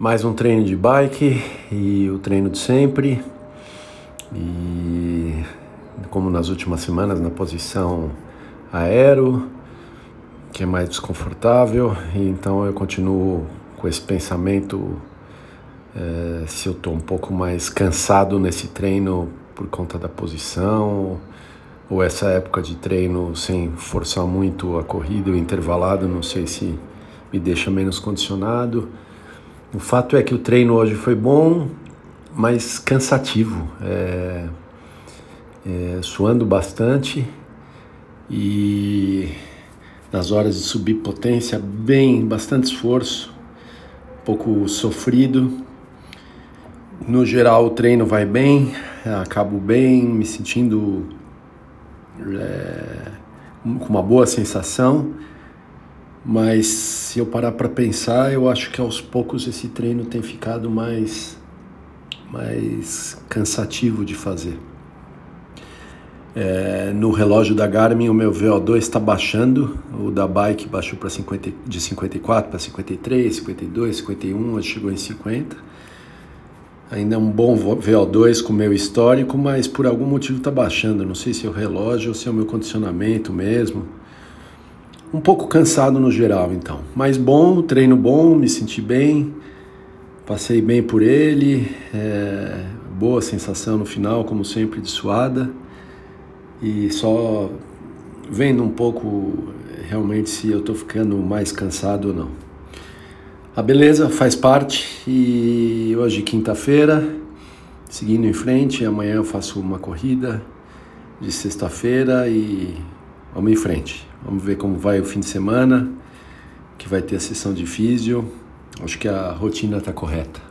Mais um treino de bike e o treino de sempre. E como nas últimas semanas, na posição aero, que é mais desconfortável. E então eu continuo com esse pensamento é, se eu estou um pouco mais cansado nesse treino por conta da posição ou essa época de treino sem forçar muito a corrida, o intervalado, não sei se me deixa menos condicionado. O fato é que o treino hoje foi bom, mas cansativo, é, é, suando bastante e nas horas de subir potência, bem, bastante esforço, um pouco sofrido. No geral, o treino vai bem, acabo bem, me sentindo é, com uma boa sensação mas se eu parar para pensar, eu acho que aos poucos esse treino tem ficado mais, mais cansativo de fazer. É, no relógio da Garmin o meu VO2 está baixando, o da bike baixou para 50, de 54 para 53, 52, 51, hoje chegou em 50. Ainda é um bom VO2 com o meu histórico, mas por algum motivo está baixando. Não sei se é o relógio ou se é o meu condicionamento mesmo um pouco cansado no geral, então. Mas bom, treino bom, me senti bem, passei bem por ele, é, boa sensação no final, como sempre, de suada. E só vendo um pouco realmente se eu tô ficando mais cansado ou não. A beleza faz parte e hoje quinta-feira, seguindo em frente, amanhã eu faço uma corrida de sexta-feira e vamos em frente. Vamos ver como vai o fim de semana, que vai ter a sessão de físio. Acho que a rotina está correta.